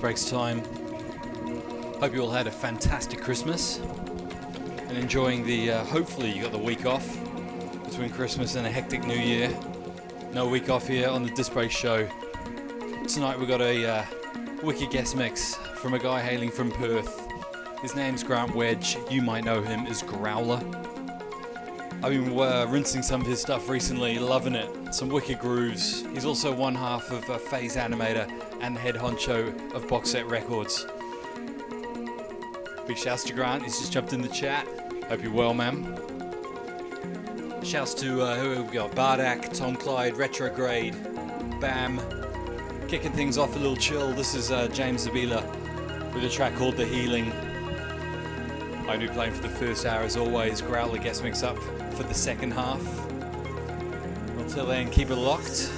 breaks time. Hope you all had a fantastic Christmas and enjoying the. Uh, hopefully, you got the week off between Christmas and a hectic New Year. No week off here on the Disc Show. Tonight we got a uh, wicked guest mix from a guy hailing from Perth. His name's Grant Wedge. You might know him as Growler. I've been uh, rinsing some of his stuff recently, loving it. Some wicked grooves. He's also one half of uh, Phase Animator and head honcho of Box Set Records. Big shouts to Grant, he's just jumped in the chat. Hope you're well, man. Shouts to uh, who have we got? Bardak, Tom Clyde, Retrograde, Bam. Kicking things off a little chill. This is uh, James Zabiela with a track called The Healing. I do playing for the first hour as always. Growler gets mixed up for the second half. Until then, keep it locked.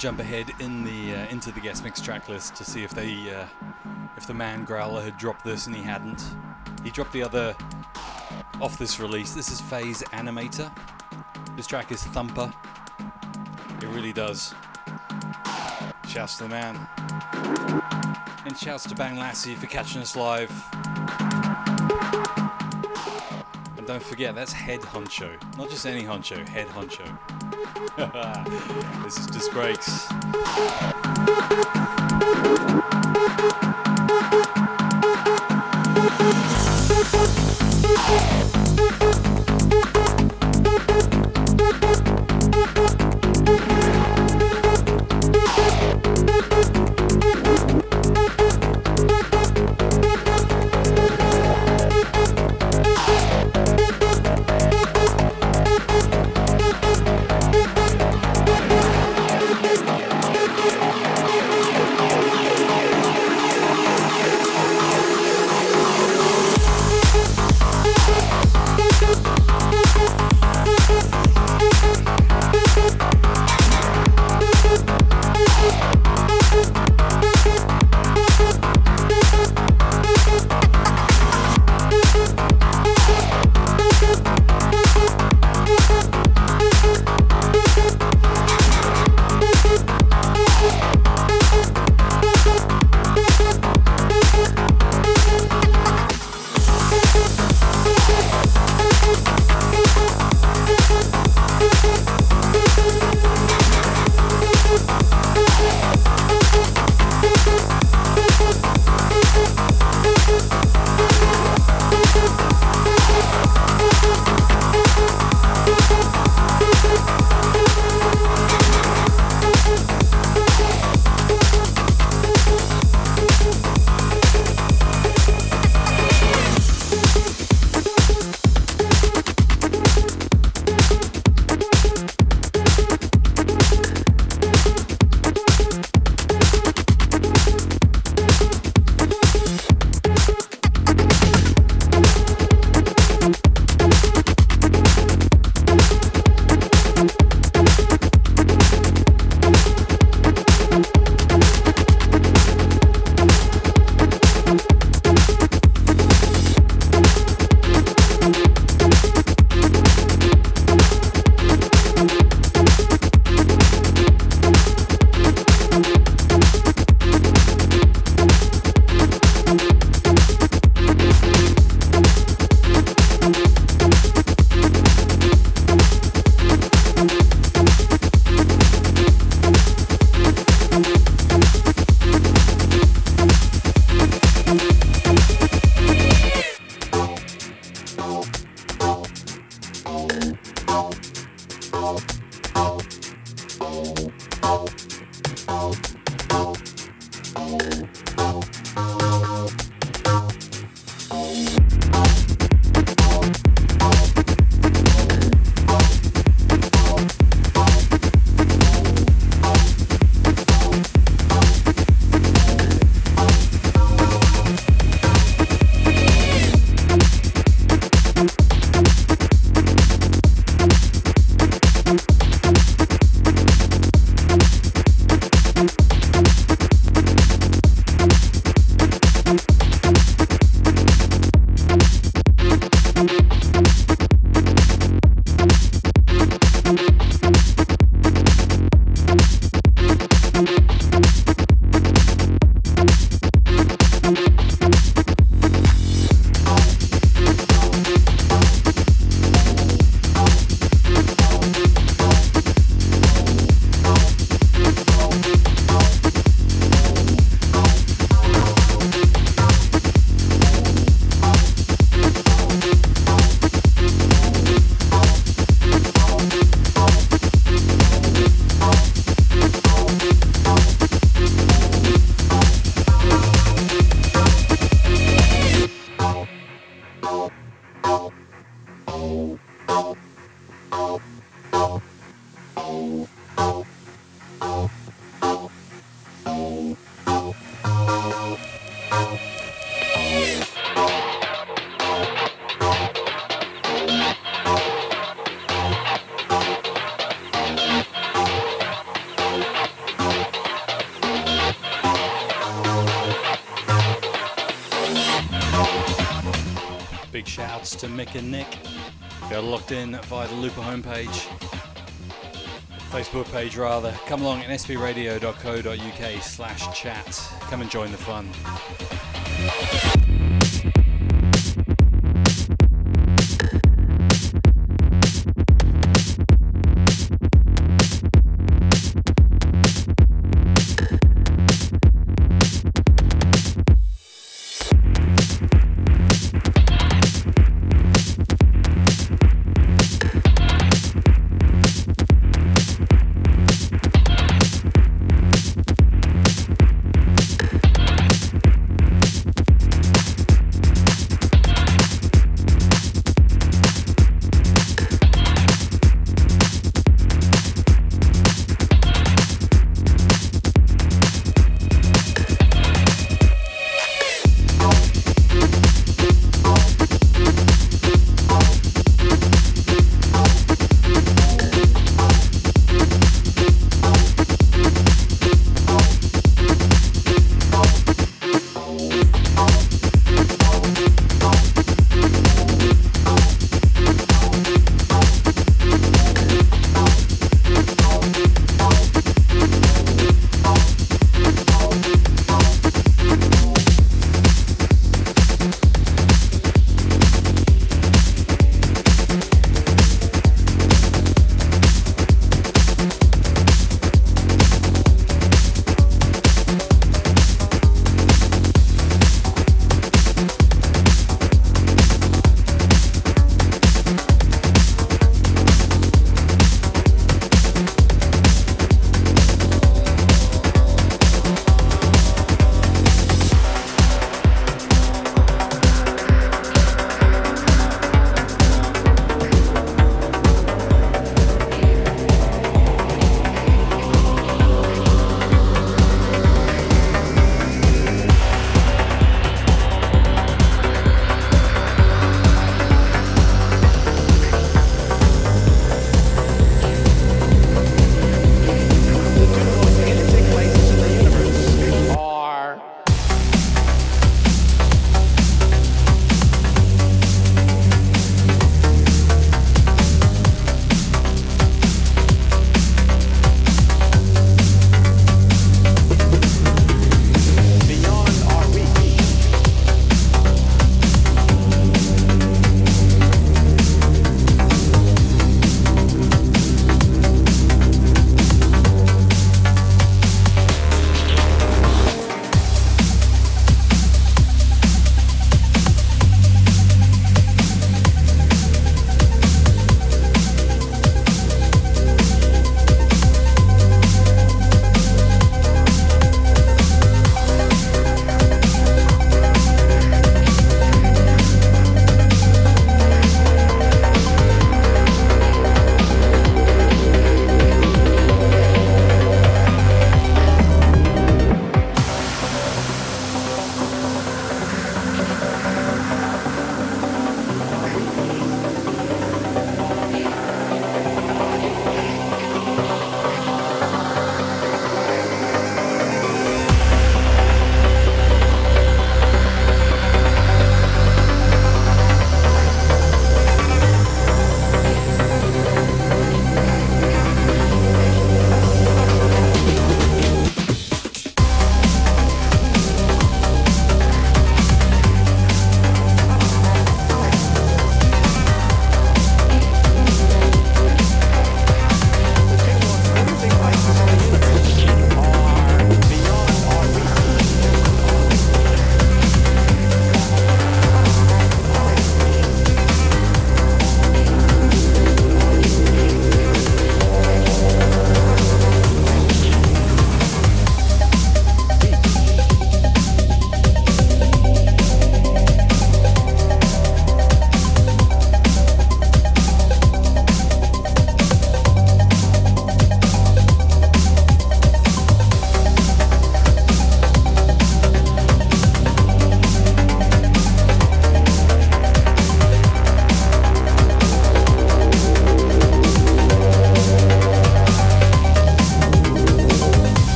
Jump ahead in the uh, into the guest mix track list to see if they uh, if the man Growler had dropped this, and he hadn't. He dropped the other off this release. This is Phase Animator. This track is Thumper. It really does. Shouts to the man. And shouts to Bang Lassie for catching us live. And don't forget, that's Head Honcho. Not just any honcho, Head Honcho. this is just breaks. In via the Looper homepage, Facebook page rather. Come along at sbradio.co.uk slash chat. Come and join the fun.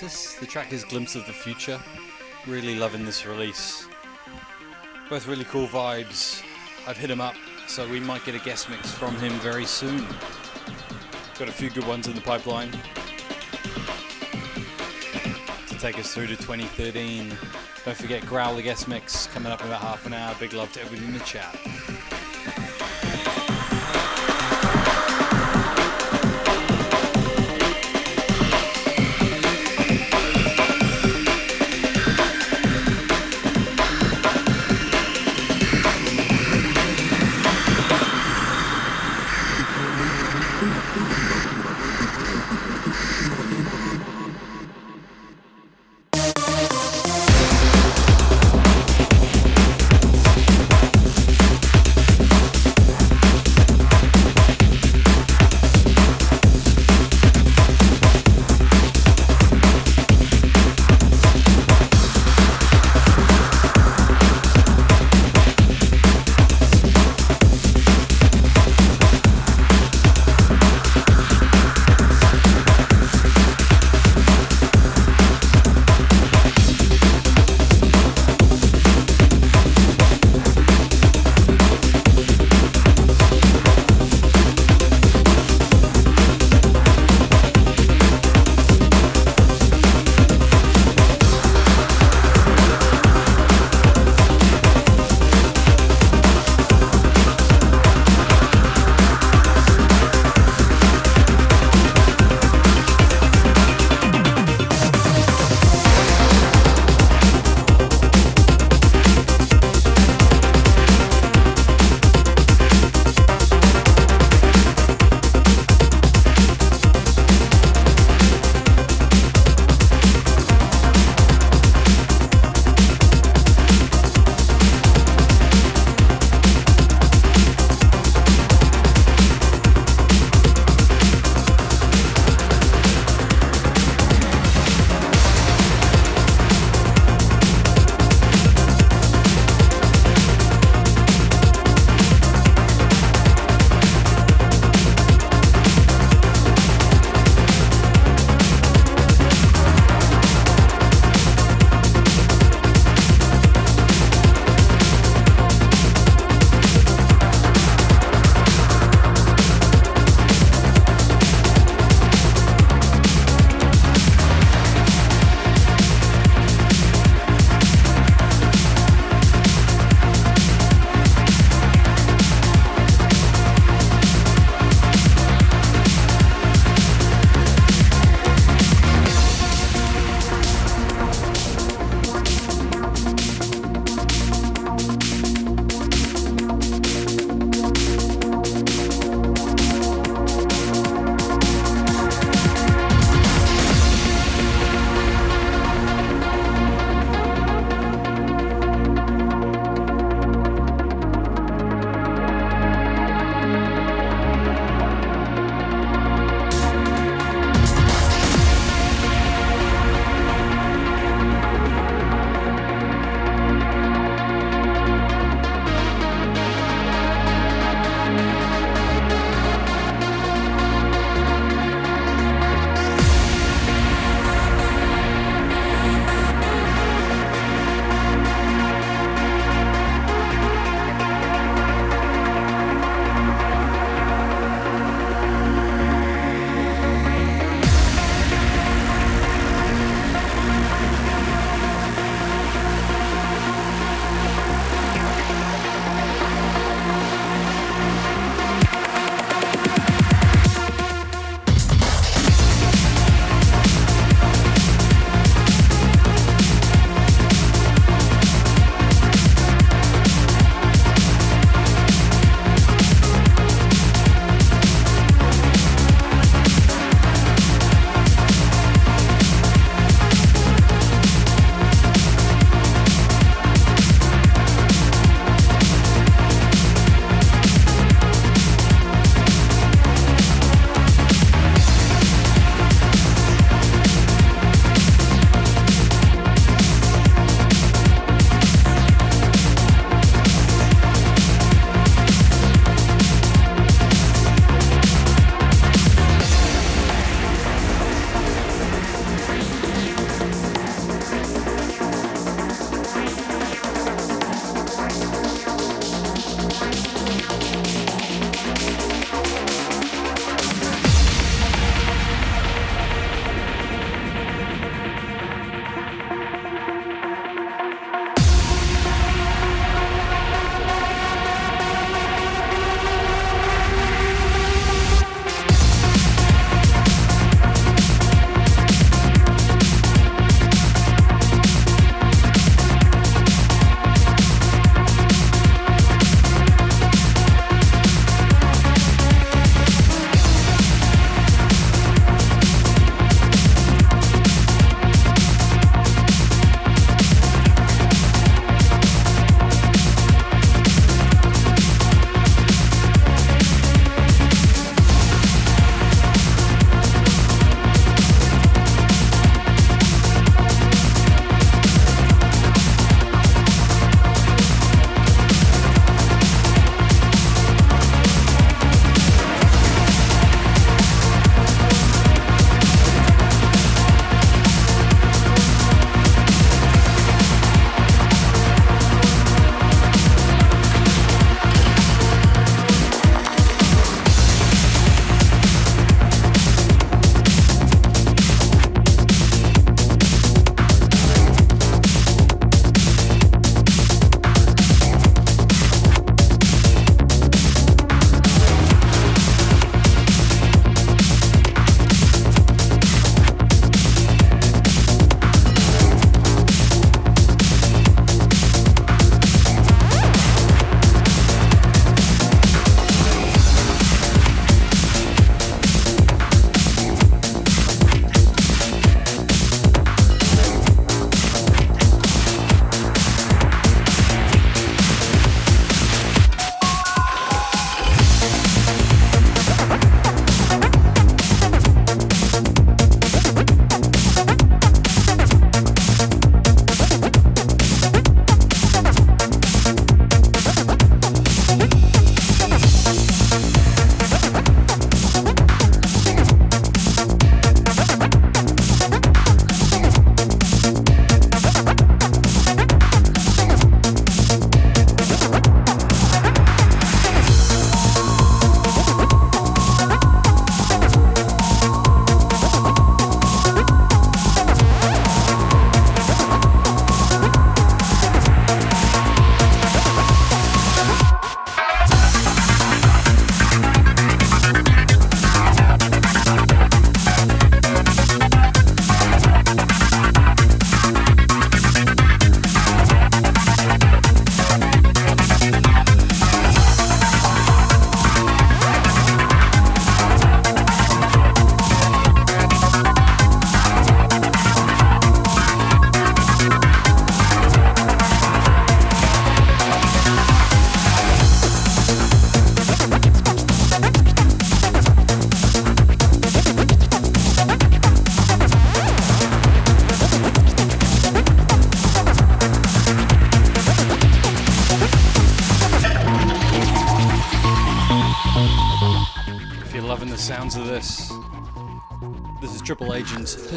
The track is Glimpse of the Future. Really loving this release. Both really cool vibes. I've hit him up, so we might get a guest mix from him very soon. Got a few good ones in the pipeline to take us through to 2013. Don't forget Growl the guest mix coming up in about half an hour. Big love to everyone in the chat.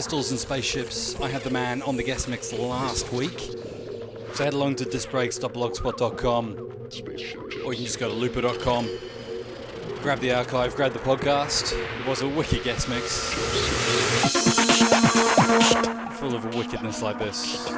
Pistols and Spaceships. I had the man on the guest mix last week. So head along to discbreaks.blogspot.com or you can just go to looper.com. Grab the archive, grab the podcast. It was a wicked guest mix. Full of wickedness like this.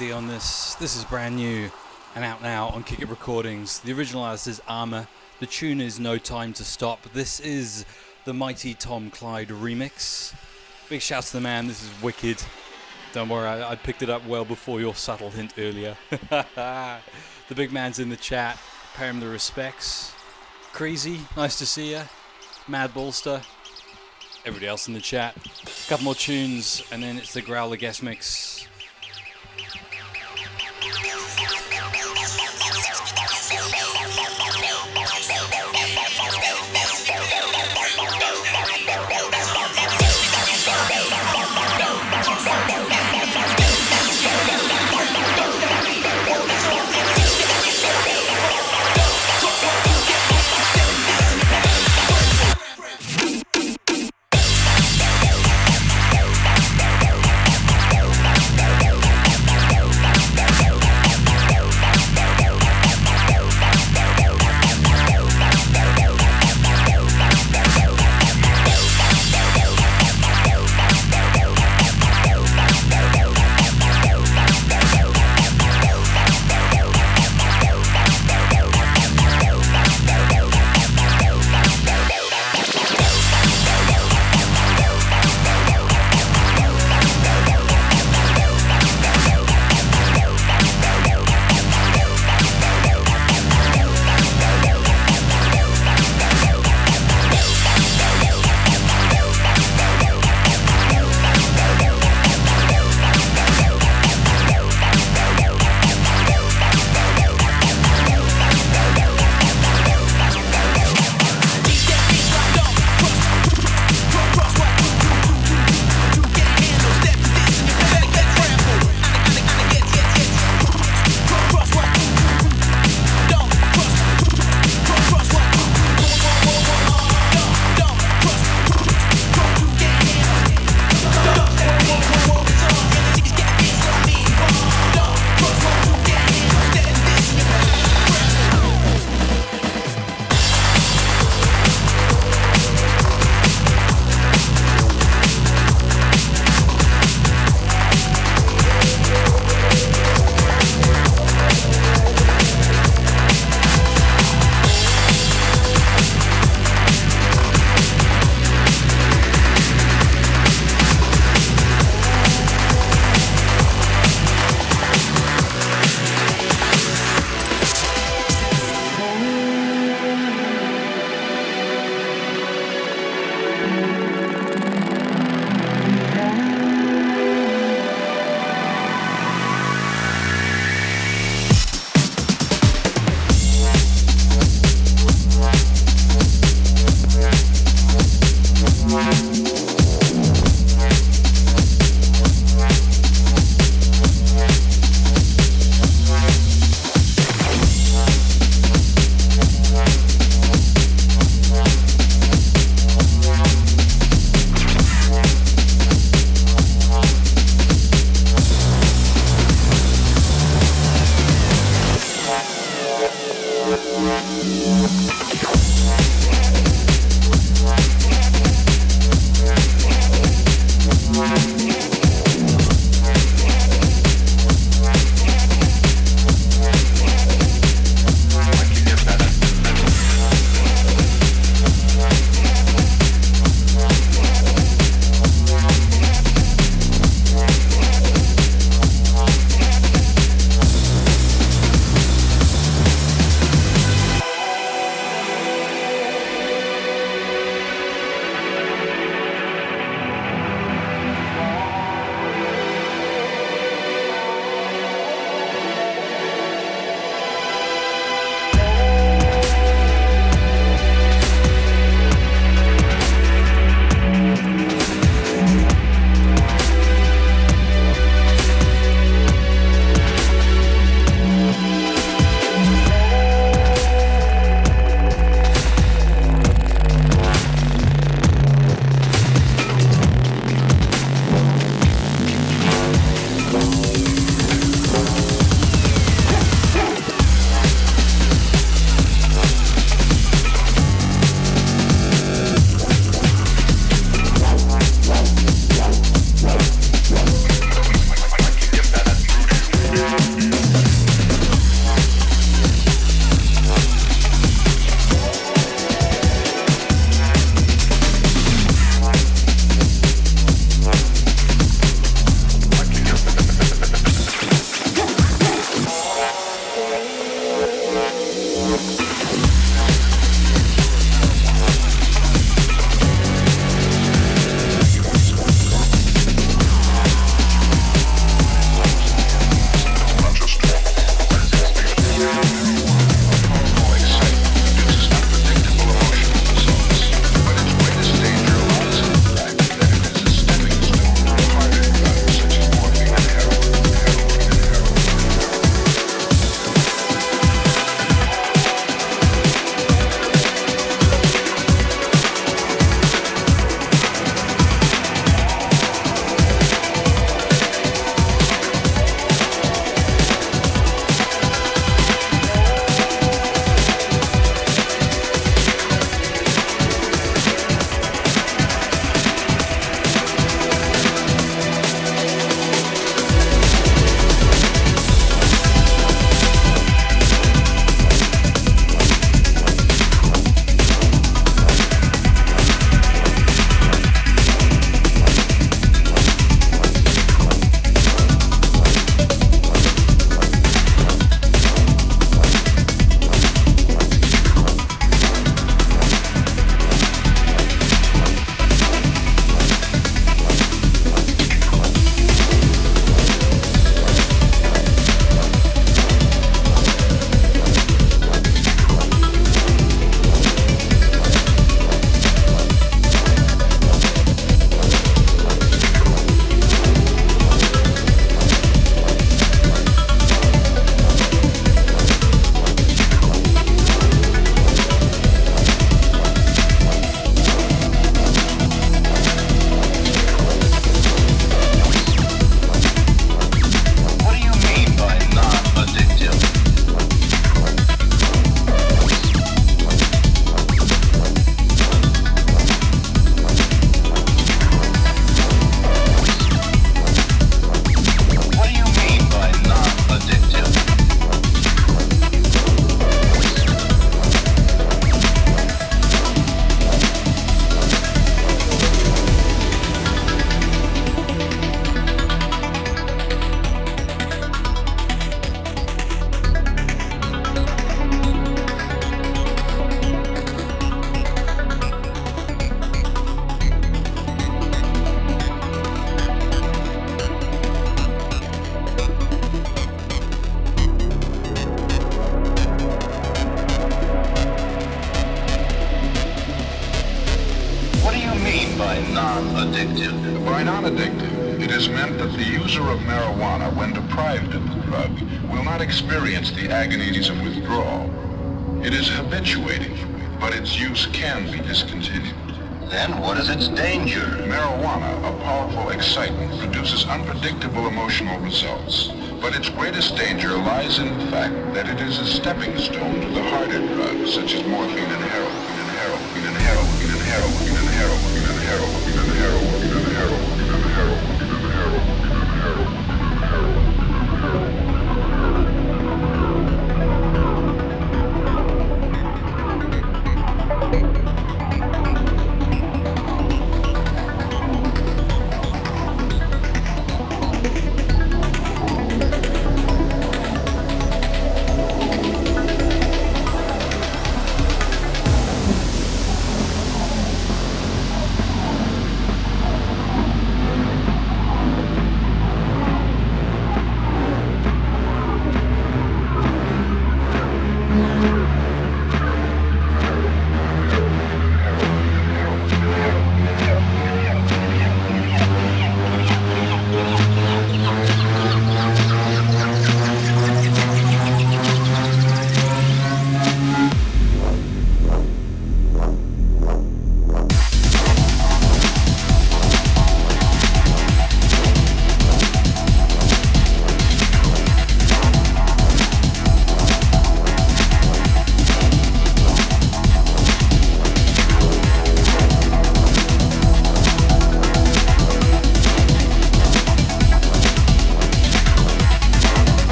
ID on this. This is brand new and out now on Kick It Recordings. The original artist is Armour. The tune is No Time to Stop. This is the Mighty Tom Clyde remix. Big shout to the man. This is wicked. Don't worry, I, I picked it up well before your subtle hint earlier. the big man's in the chat. Pay him the respects. Crazy, nice to see you. Mad Bolster, everybody else in the chat. A couple more tunes, and then it's the Growler guest mix.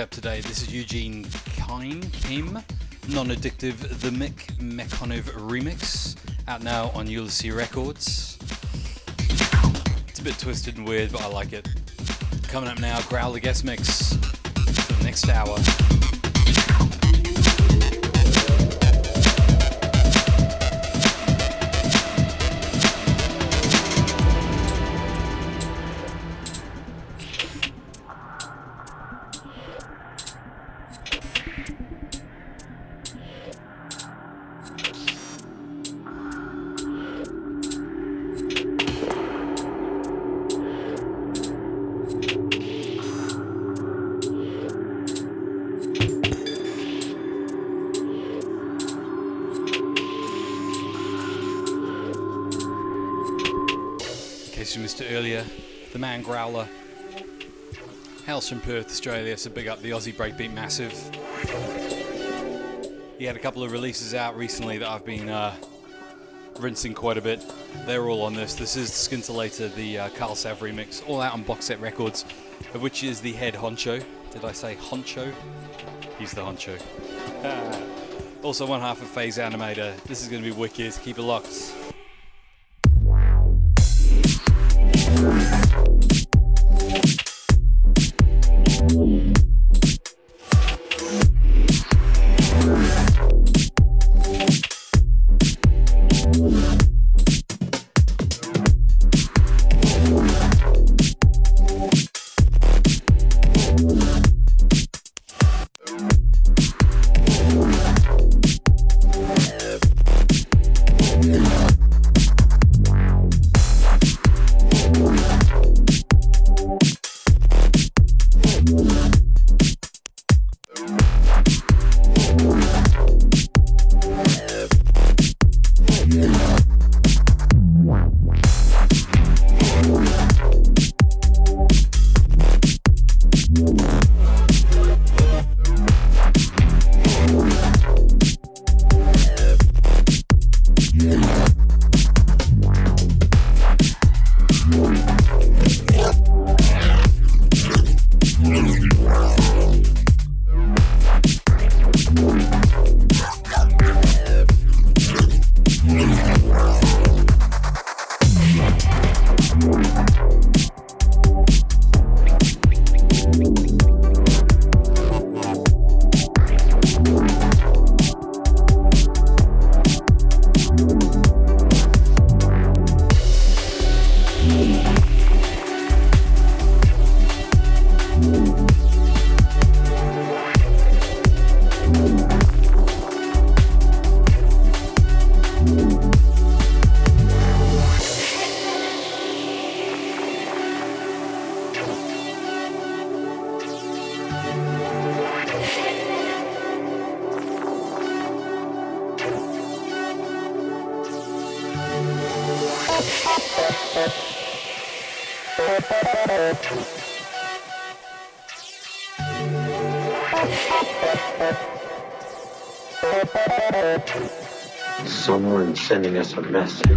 up today. This is Eugene Kine, Kim, Non Addictive, the Mick Mekonov remix, out now on Ulysses Records. It's a bit twisted and weird, but I like it. Coming up now, Growl the Guest Mix for the next hour. From Mr. earlier, the man Growler. Hails from Perth, Australia, so big up the Aussie breakbeat massive. He had a couple of releases out recently that I've been uh, rinsing quite a bit. They're all on this. This is Scintillator, the uh, Carl Sav remix, all out on Box Set Records, of which is the head honcho. Did I say honcho? He's the honcho. also, one half of Phase Animator. This is going to be wicked. Keep it locked. Sending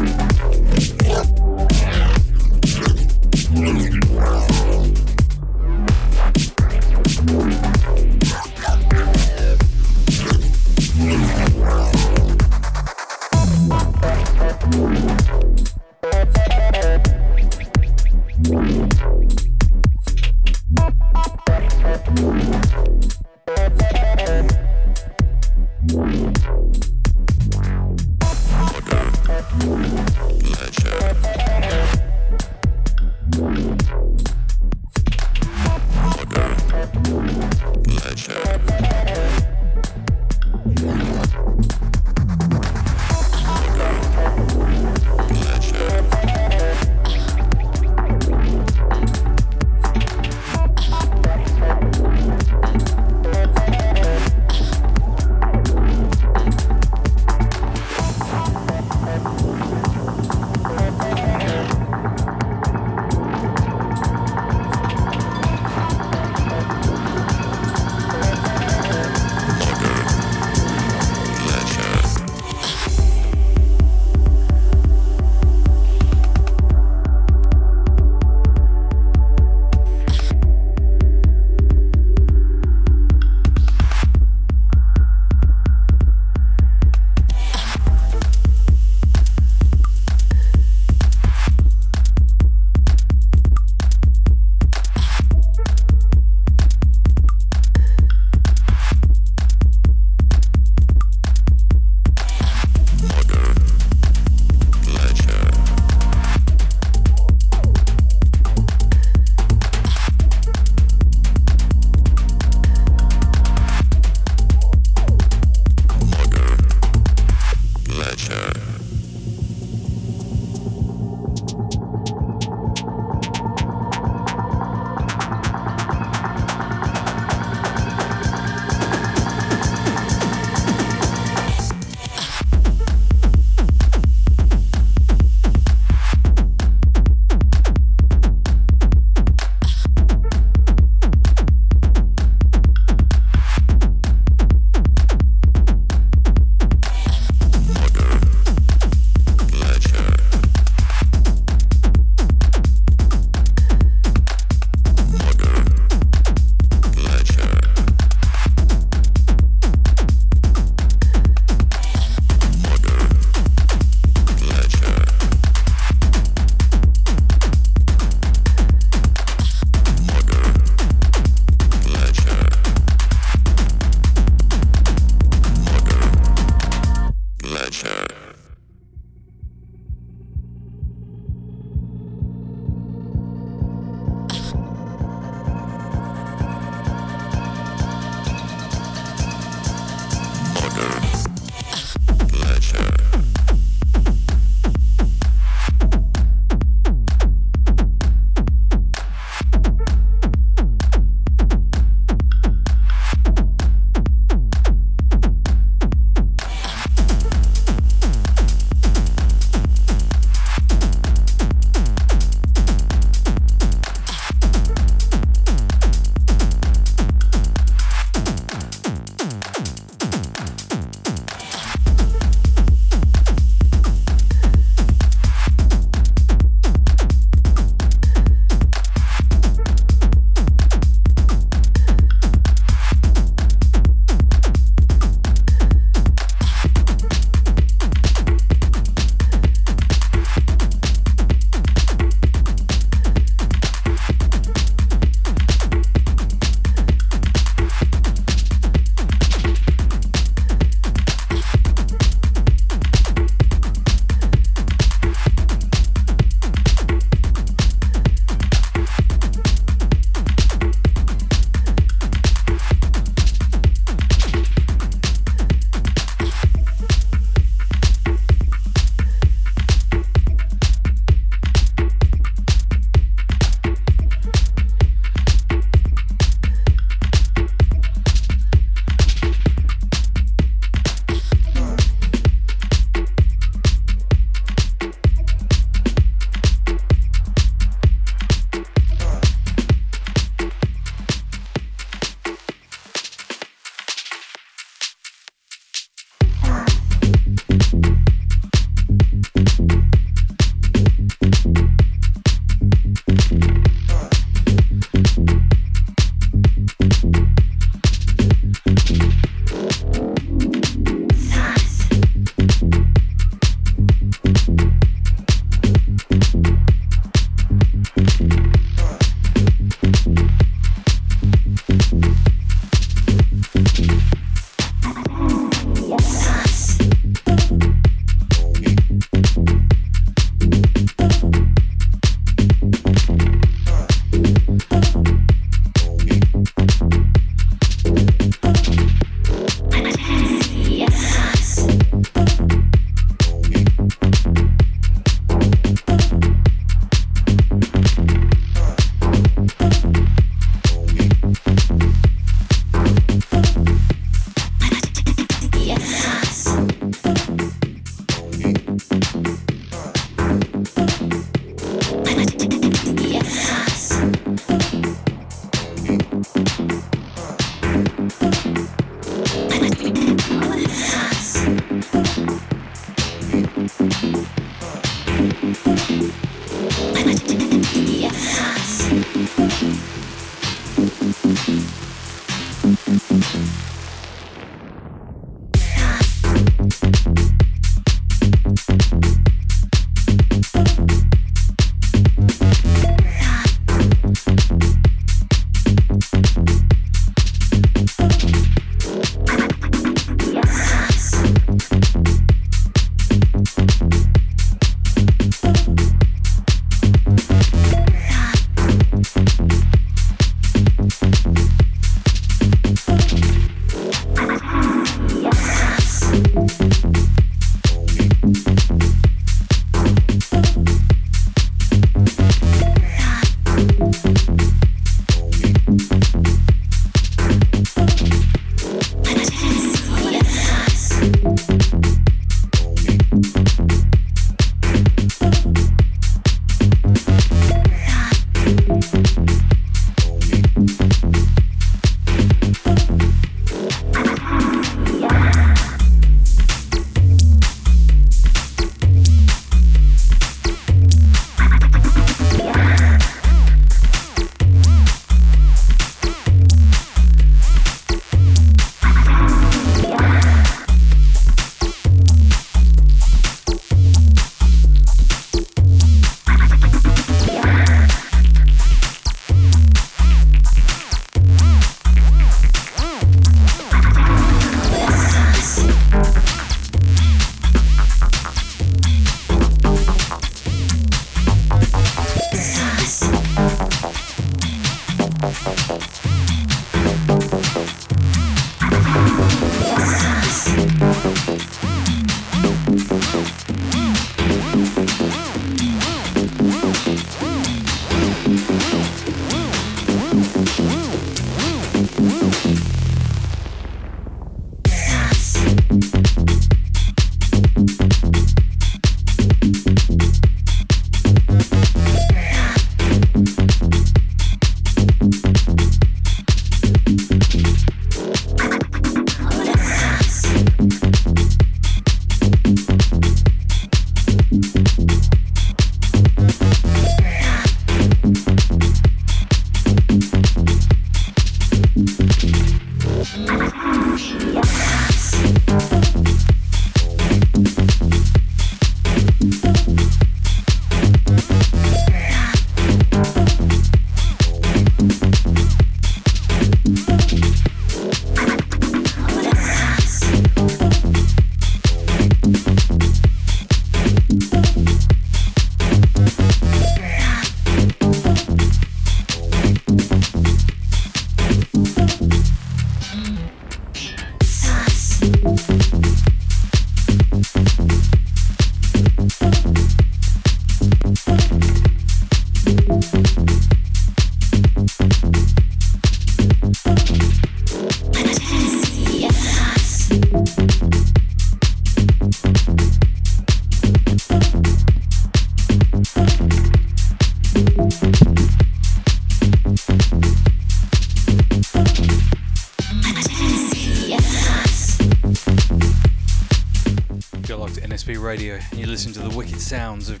sounds of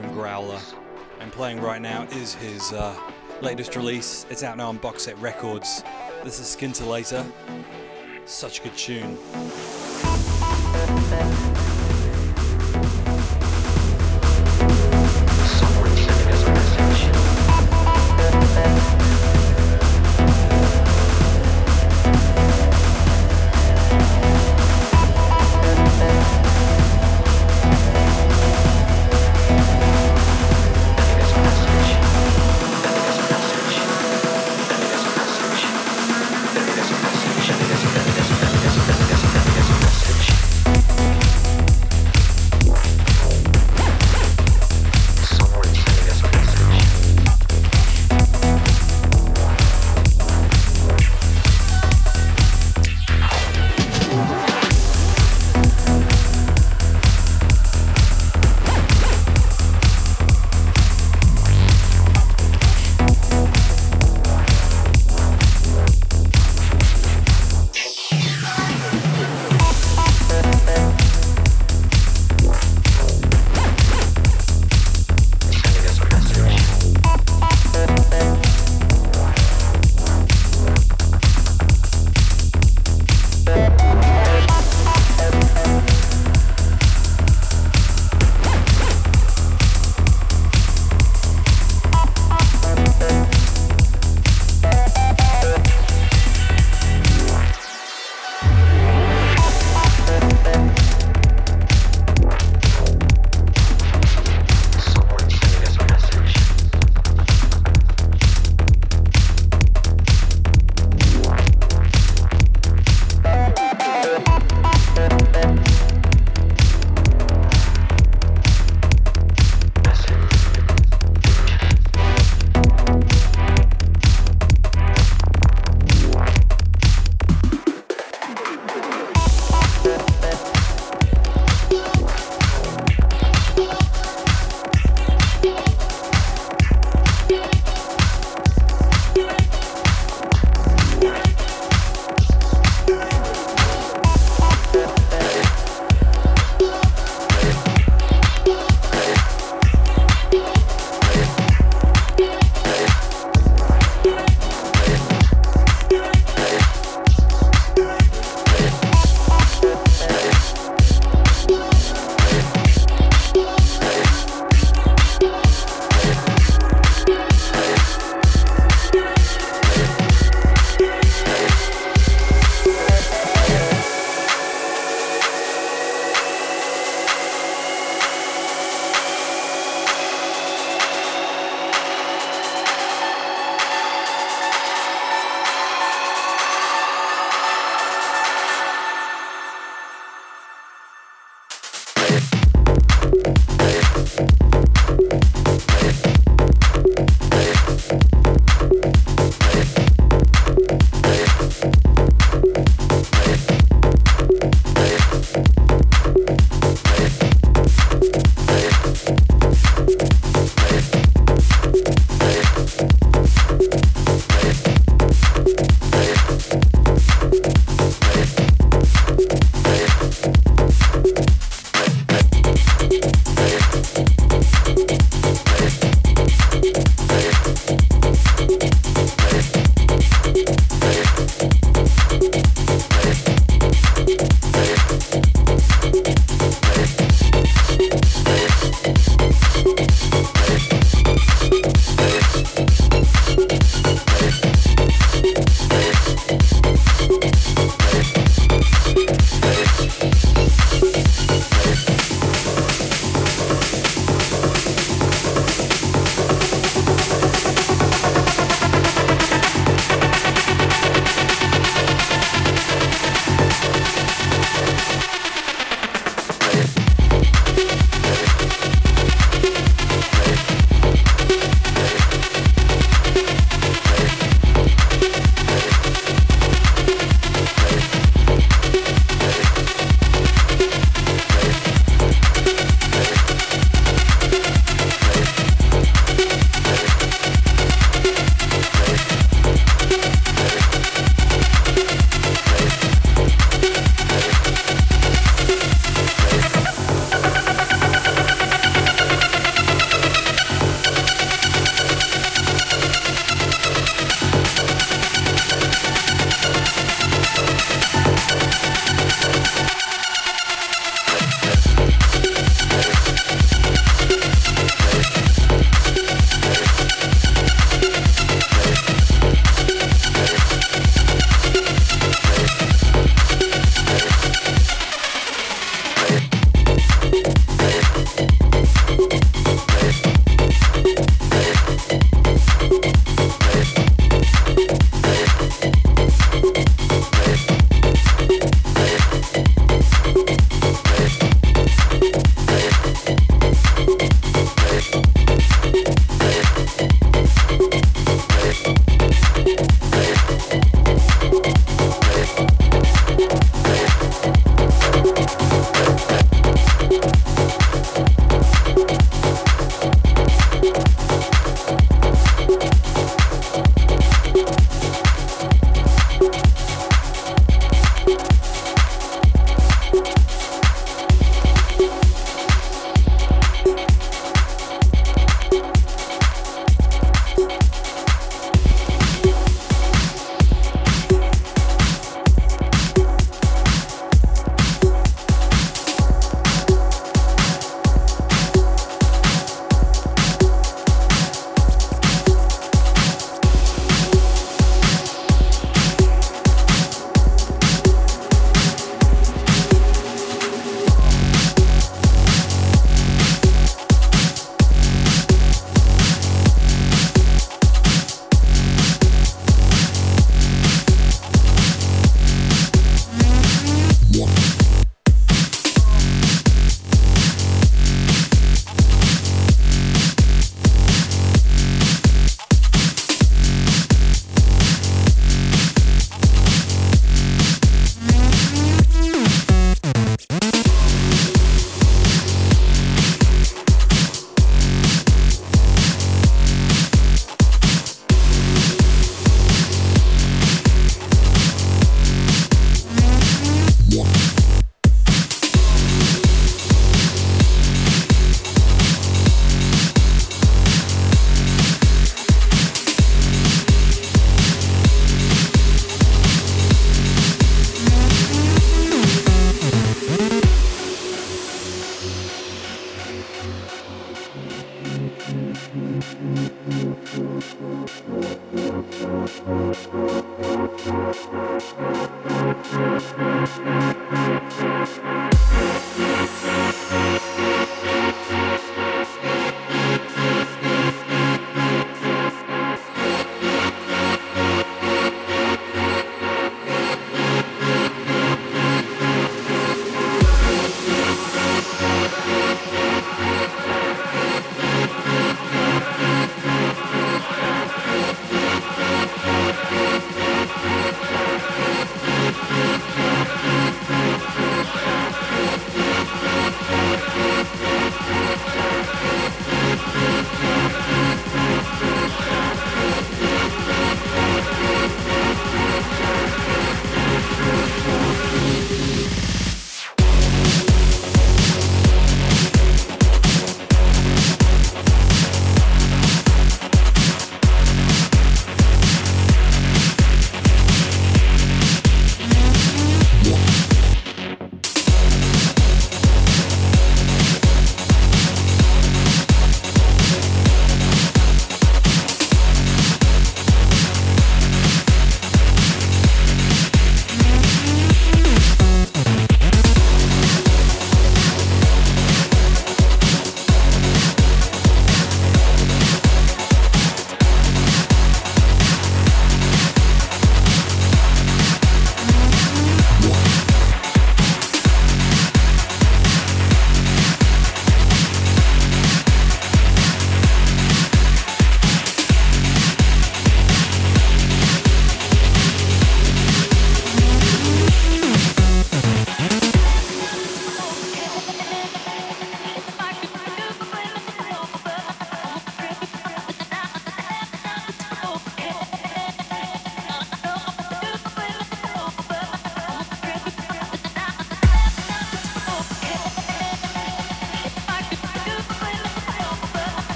from Growler. And playing right now is his uh, latest release. It's out now on Box Set Records. This is Scintillator. Such a good tune.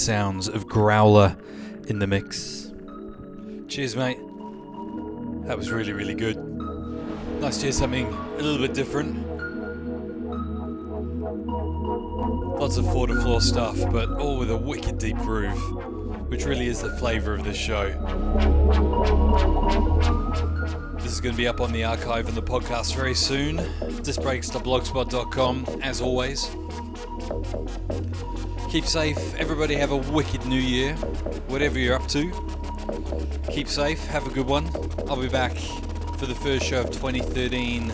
Sounds of Growler in the mix. Cheers, mate. That was really, really good. Nice to hear something a little bit different. Lots of four to floor stuff, but all with a wicked deep groove, which really is the flavour of this show. This is going to be up on the archive and the podcast very soon. Disbreaks.blogspot.com, as always. Keep safe. Everybody have a wicked new year, whatever you're up to. Keep safe. Have a good one. I'll be back for the first show of 2013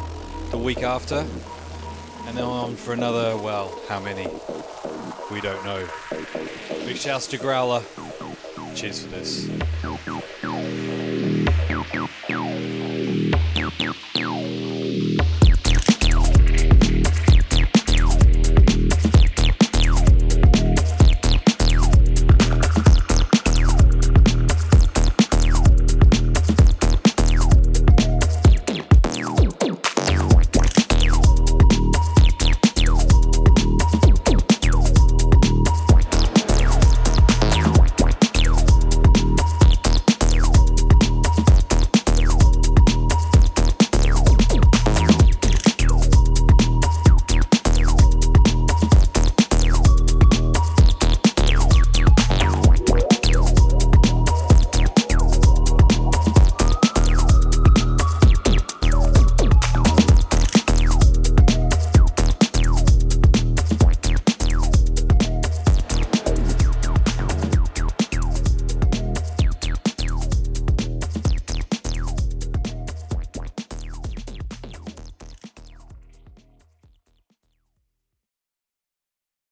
the week after. And then on for another, well, how many? We don't know. Big shouts to Growler. Cheers for this.